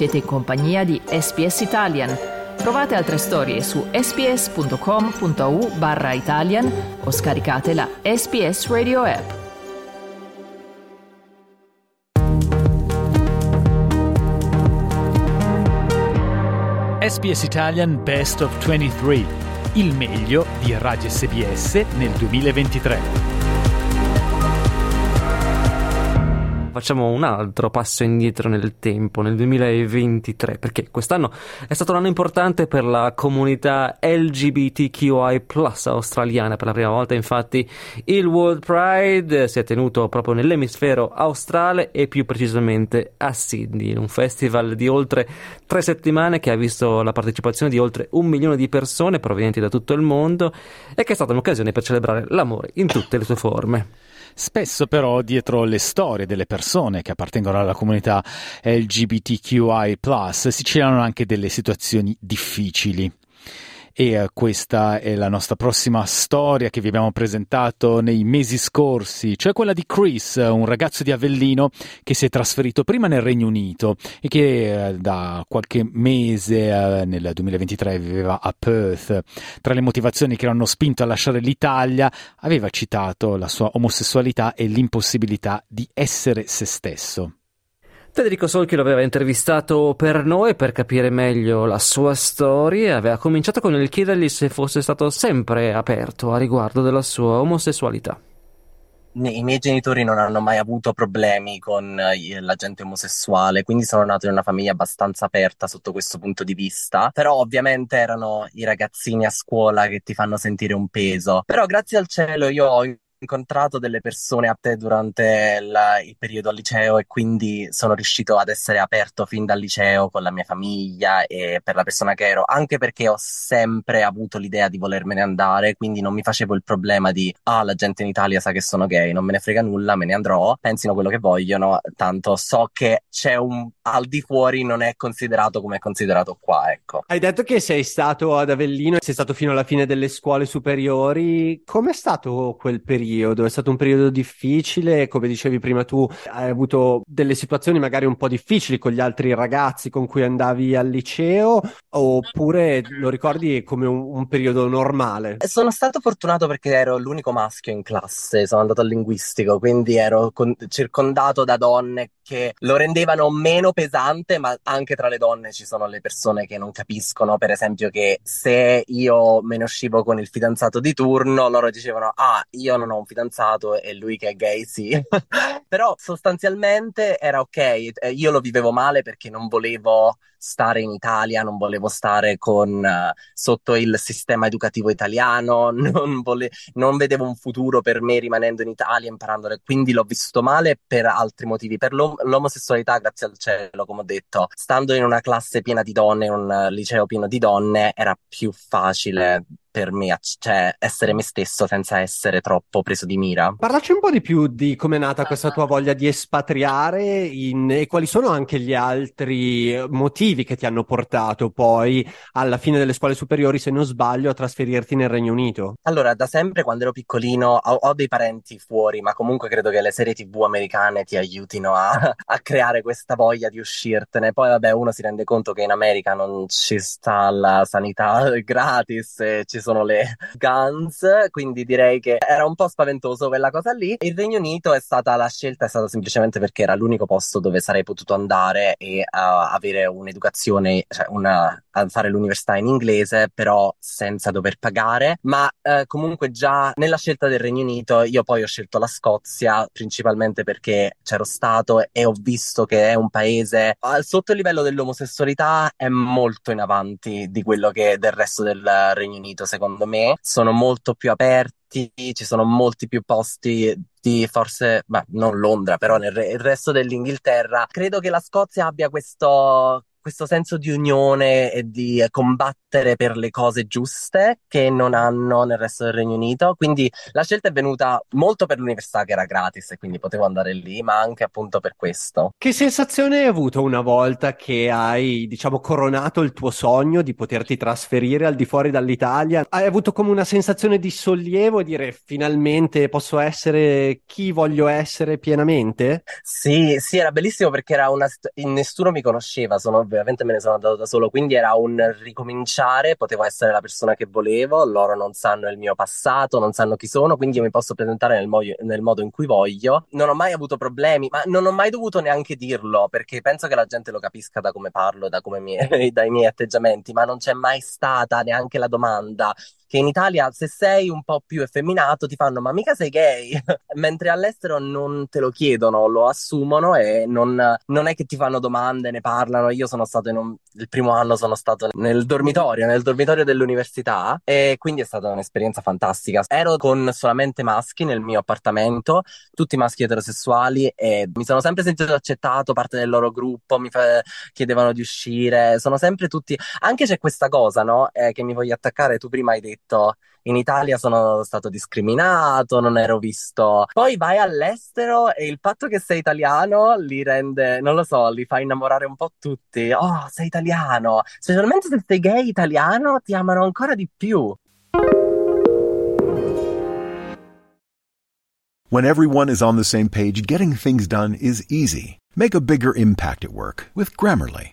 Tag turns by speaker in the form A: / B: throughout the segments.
A: Siete in compagnia di SPS Italian. Trovate altre storie su sps.com.au barra Italian o scaricate la SPS Radio app.
B: SPS Italian Best of 23, il meglio di Radio SBS nel 2023.
C: Facciamo un altro passo indietro nel tempo, nel 2023, perché quest'anno è stato un anno importante per la comunità LGBTQI australiana. Per la prima volta, infatti, il World Pride si è tenuto proprio nell'emisfero australe e più precisamente a Sydney, un festival di oltre tre settimane che ha visto la partecipazione di oltre un milione di persone provenienti da tutto il mondo e che è stata un'occasione per celebrare l'amore in tutte le sue forme.
B: Spesso però dietro le storie delle persone che appartengono alla comunità LGBTQI si celano anche delle situazioni difficili e eh, questa è la nostra prossima storia che vi abbiamo presentato nei mesi scorsi, cioè quella di Chris, un ragazzo di Avellino che si è trasferito prima nel Regno Unito e che eh, da qualche mese eh, nel 2023 viveva a Perth. Tra le motivazioni che l'hanno spinto a lasciare l'Italia aveva citato la sua omosessualità e l'impossibilità di essere se stesso.
C: Federico Solchi lo aveva intervistato per noi per capire meglio la sua storia e aveva cominciato con il chiedergli se fosse stato sempre aperto a riguardo della sua omosessualità.
D: I miei genitori non hanno mai avuto problemi con eh, la gente omosessuale, quindi sono nato in una famiglia abbastanza aperta sotto questo punto di vista. Però ovviamente erano i ragazzini a scuola che ti fanno sentire un peso. Però grazie al cielo io ho incontrato delle persone a te durante il, il, periodo al liceo e quindi sono riuscito ad essere aperto fin dal liceo con la mia famiglia e per la persona che ero, anche perché ho sempre avuto l'idea di volermene andare, quindi non mi facevo il problema di ah, la gente in Italia sa che sono gay, non me ne frega nulla, me ne andrò, pensino quello che vogliono, tanto so che c'è un al di fuori non è considerato come è considerato qua, ecco.
E: Hai detto che sei stato ad Avellino, sei stato fino alla fine delle scuole superiori, com'è stato quel periodo? Periodo? È stato un periodo difficile? Come dicevi prima tu, hai avuto delle situazioni magari un po' difficili con gli altri ragazzi con cui andavi al liceo? Oppure lo ricordi come un, un periodo normale?
D: Sono stato fortunato perché ero l'unico maschio in classe, sono andato al linguistico, quindi ero con- circondato da donne che lo rendevano meno pesante, ma anche tra le donne ci sono le persone che non capiscono, per esempio, che se io me ne uscivo con il fidanzato di turno, loro dicevano: Ah, io non ho un fidanzato e lui che è gay, sì. Però sostanzialmente era ok. Io lo vivevo male perché non volevo stare in Italia, non volevo stare con, uh, sotto il sistema educativo italiano, non, vole- non, vedevo un futuro per me rimanendo in Italia, imparando, quindi l'ho vissuto male per altri motivi. Per l'om- l'omosessualità, grazie al cielo, come ho detto, stando in una classe piena di donne, in un liceo pieno di donne, era più facile per me, cioè essere me stesso senza essere troppo preso di mira.
E: Parlaci un po' di più di come è nata questa tua voglia di espatriare in... e quali sono anche gli altri motivi che ti hanno portato poi alla fine delle scuole superiori, se non sbaglio, a trasferirti nel Regno Unito.
D: Allora, da sempre quando ero piccolino ho, ho dei parenti fuori, ma comunque credo che le serie tv americane ti aiutino a, a creare questa voglia di uscirtene. Poi vabbè, uno si rende conto che in America non ci sta la sanità gratis, e sono le guns, quindi direi che era un po' spaventoso quella cosa lì. Il Regno Unito è stata la scelta, è stata semplicemente perché era l'unico posto dove sarei potuto andare e uh, avere un'educazione, cioè una, fare l'università in inglese, però senza dover pagare. Ma uh, comunque già nella scelta del Regno Unito io poi ho scelto la Scozia principalmente perché c'ero stato e ho visto che è un paese sotto il livello dell'omosessualità è molto in avanti di quello che del resto del Regno Unito secondo me, sono molto più aperti, ci sono molti più posti di forse, beh, non Londra, però nel re- resto dell'Inghilterra. Credo che la Scozia abbia questo, questo senso di unione e di combattere per le cose giuste che non hanno nel resto del Regno Unito. Quindi la scelta è venuta molto per l'università che era gratis e quindi potevo andare lì, ma anche appunto per questo.
E: Che sensazione hai avuto una volta che hai, diciamo, coronato il tuo sogno di poterti trasferire al di fuori dall'Italia? Hai avuto come una sensazione di sollievo, dire finalmente posso essere chi voglio essere pienamente?
D: Sì, sì, era bellissimo perché era una... nessuno mi conosceva, sono ovviamente me ne sono andato da solo, quindi era un ricominciare, potevo essere la persona che volevo, loro non sanno il mio passato, non sanno chi sono, quindi io mi posso presentare nel, mo- nel modo in cui voglio. Non ho mai avuto problemi, ma non ho mai dovuto neanche dirlo, perché penso che la gente lo capisca da come parlo, da come mi- dai miei atteggiamenti, ma non c'è mai stata neanche la domanda che in Italia se sei un po' più effeminato ti fanno ma mica sei gay, mentre all'estero non te lo chiedono, lo assumono e non, non è che ti fanno domande, ne parlano. Io sono stato in un, il primo anno sono stato nel dormitorio, nel dormitorio dell'università e quindi è stata un'esperienza fantastica. Ero con solamente maschi nel mio appartamento, tutti maschi eterosessuali e mi sono sempre sentito accettato, parte del loro gruppo, mi fa, chiedevano di uscire, sono sempre tutti... Anche c'è questa cosa, no? Eh, che mi voglio attaccare, tu prima hai detto detto in Italia sono stato discriminato, non ero visto. Poi vai all'estero e il fatto che sei italiano li rende, non lo so, li fa innamorare un po' tutti. Oh, sei italiano. Specialmente se sei gay italiano, ti amano ancora di più.
F: When everyone is on the same page, getting things done is easy. Make a bigger impact at work with Grammarly.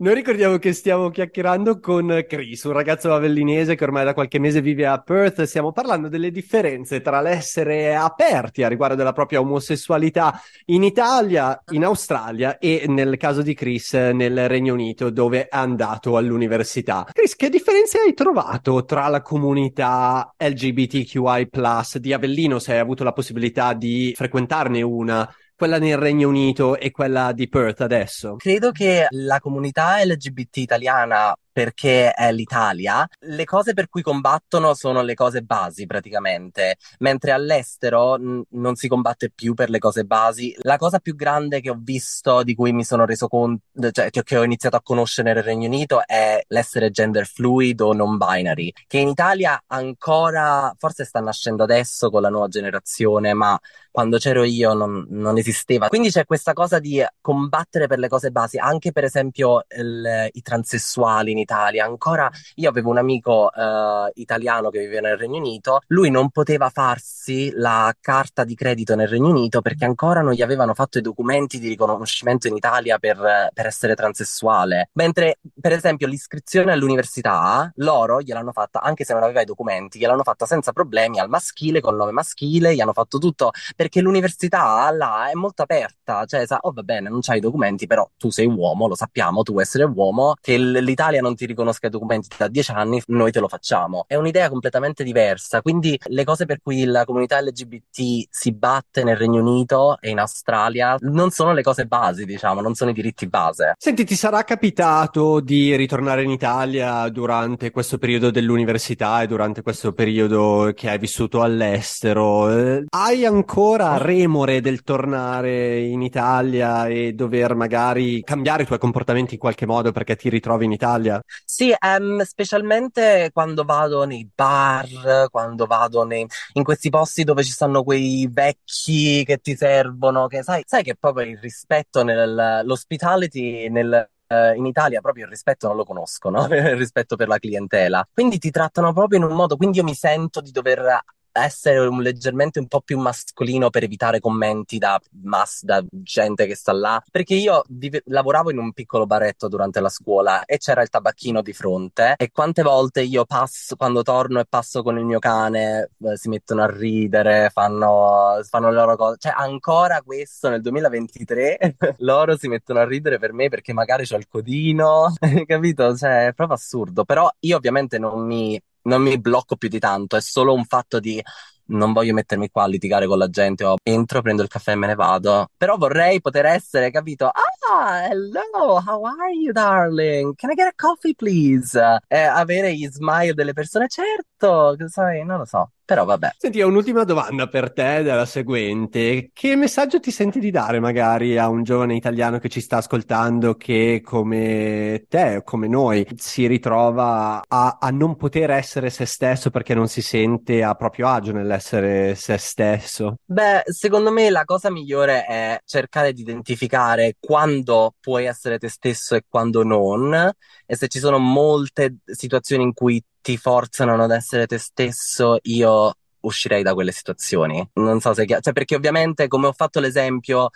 E: Noi ricordiamo che stiamo chiacchierando con Chris, un ragazzo avellinese che ormai da qualche mese vive a Perth. Stiamo parlando delle differenze tra l'essere aperti a riguardo della propria omosessualità in Italia, in Australia e nel caso di Chris nel Regno Unito dove è andato all'università. Chris, che differenze hai trovato tra la comunità LGBTQI di Avellino se hai avuto la possibilità di frequentarne una? Quella nel Regno Unito e quella di Perth adesso?
D: Credo che la comunità LGBT italiana perché è l'Italia, le cose per cui combattono sono le cose basi praticamente, mentre all'estero n- non si combatte più per le cose basi. La cosa più grande che ho visto, di cui mi sono reso conto, cioè che ho iniziato a conoscere nel Regno Unito, è l'essere gender fluid o non binary, che in Italia ancora, forse sta nascendo adesso con la nuova generazione, ma quando c'ero io non, non esisteva. Quindi c'è questa cosa di combattere per le cose basi, anche per esempio il, i transessuali Italia. Ancora io avevo un amico eh, italiano che viveva nel Regno Unito, lui non poteva farsi la carta di credito nel Regno Unito perché ancora non gli avevano fatto i documenti di riconoscimento in Italia per, per essere transessuale. Mentre, per esempio, l'iscrizione all'università, loro gliel'hanno fatta, anche se non aveva i documenti, gliel'hanno fatta senza problemi al maschile, col nome maschile, gli hanno fatto tutto perché l'università là è molto aperta, cioè sa, oh va bene, non c'hai i documenti, però tu sei uomo, lo sappiamo, tu essere uomo, che l'Italia non non ti riconosca i documenti da dieci anni, noi te lo facciamo. È un'idea completamente diversa. Quindi le cose per cui la comunità LGBT si batte nel Regno Unito e in Australia non sono le cose basi, diciamo, non sono i diritti base.
E: Senti, ti sarà capitato di ritornare in Italia durante questo periodo dell'università e durante questo periodo che hai vissuto all'estero? Hai ancora remore del tornare in Italia e dover magari cambiare i tuoi comportamenti in qualche modo perché ti ritrovi in Italia?
D: Sì, um, specialmente quando vado nei bar, quando vado nei, in questi posti dove ci stanno quei vecchi che ti servono, che sai, sai che proprio il rispetto nell'hospitality nel Uh, in Italia proprio il rispetto non lo conoscono, il rispetto per la clientela. Quindi ti trattano proprio in un modo, quindi io mi sento di dover essere un, leggermente un po' più mascolino per evitare commenti da, mass, da gente che sta là. Perché io vive, lavoravo in un piccolo baretto durante la scuola e c'era il tabacchino di fronte. E quante volte io passo, quando torno e passo con il mio cane, eh, si mettono a ridere, fanno, fanno le loro cose. Cioè, ancora questo nel 2023, loro si mettono a ridere per me perché magari c'ho il codino, capito? Cioè, è proprio assurdo. Però io ovviamente non mi non mi blocco più di tanto, è solo un fatto di non voglio mettermi qua a litigare con la gente, o entro, prendo il caffè e me ne vado. Però vorrei poter essere, capito? Ah, hello, how are you, darling? Can I get a coffee, please? E avere gli smile delle persone, certo, sai, non lo so. Però vabbè.
E: Senti, ho un'ultima domanda per te, della seguente. Che messaggio ti senti di dare magari a un giovane italiano che ci sta ascoltando che come te o come noi si ritrova a, a, non poter essere se stesso perché non si sente a proprio agio nell'essere se stesso?
D: Beh, secondo me la cosa migliore è cercare di identificare quando puoi essere te stesso e quando non. E se ci sono molte situazioni in cui ti forzano ad essere te stesso, io uscirei da quelle situazioni. Non so se... Cioè, perché ovviamente, come ho fatto l'esempio,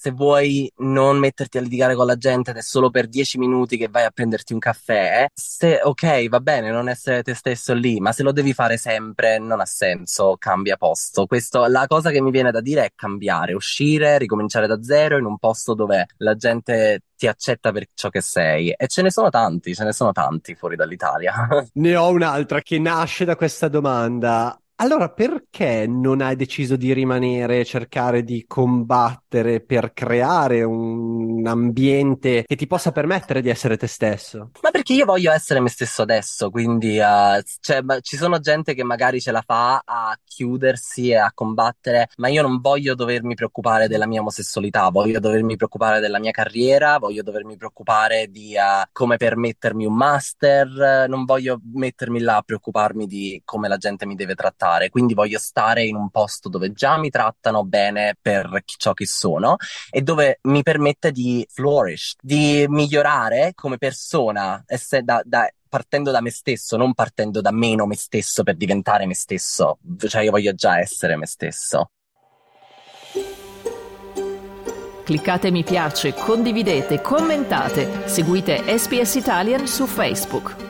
D: se vuoi non metterti a litigare con la gente ed è solo per dieci minuti che vai a prenderti un caffè, se ok, va bene non essere te stesso lì, ma se lo devi fare sempre non ha senso, cambia posto. Questo, la cosa che mi viene da dire è cambiare, uscire, ricominciare da zero in un posto dove la gente ti accetta per ciò che sei. E ce ne sono tanti, ce ne sono tanti fuori dall'Italia.
E: ne ho un'altra che nasce da questa domanda. Allora, perché non hai deciso di rimanere e cercare di combattere per creare un ambiente che ti possa permettere di essere te stesso?
D: Ma perché io voglio essere me stesso adesso, quindi uh, cioè, ci sono gente che magari ce la fa a chiudersi e a combattere, ma io non voglio dovermi preoccupare della mia omosessualità, voglio dovermi preoccupare della mia carriera, voglio dovermi preoccupare di uh, come permettermi un master, non voglio mettermi là a preoccuparmi di come la gente mi deve trattare fare, quindi voglio stare in un posto dove già mi trattano bene per ciò che sono e dove mi permette di flourish, di migliorare come persona, da, da, partendo da me stesso, non partendo da meno me stesso per diventare me stesso, cioè io voglio già essere me stesso.
A: Cliccate mi piace, condividete, commentate, seguite SPS Italian su Facebook.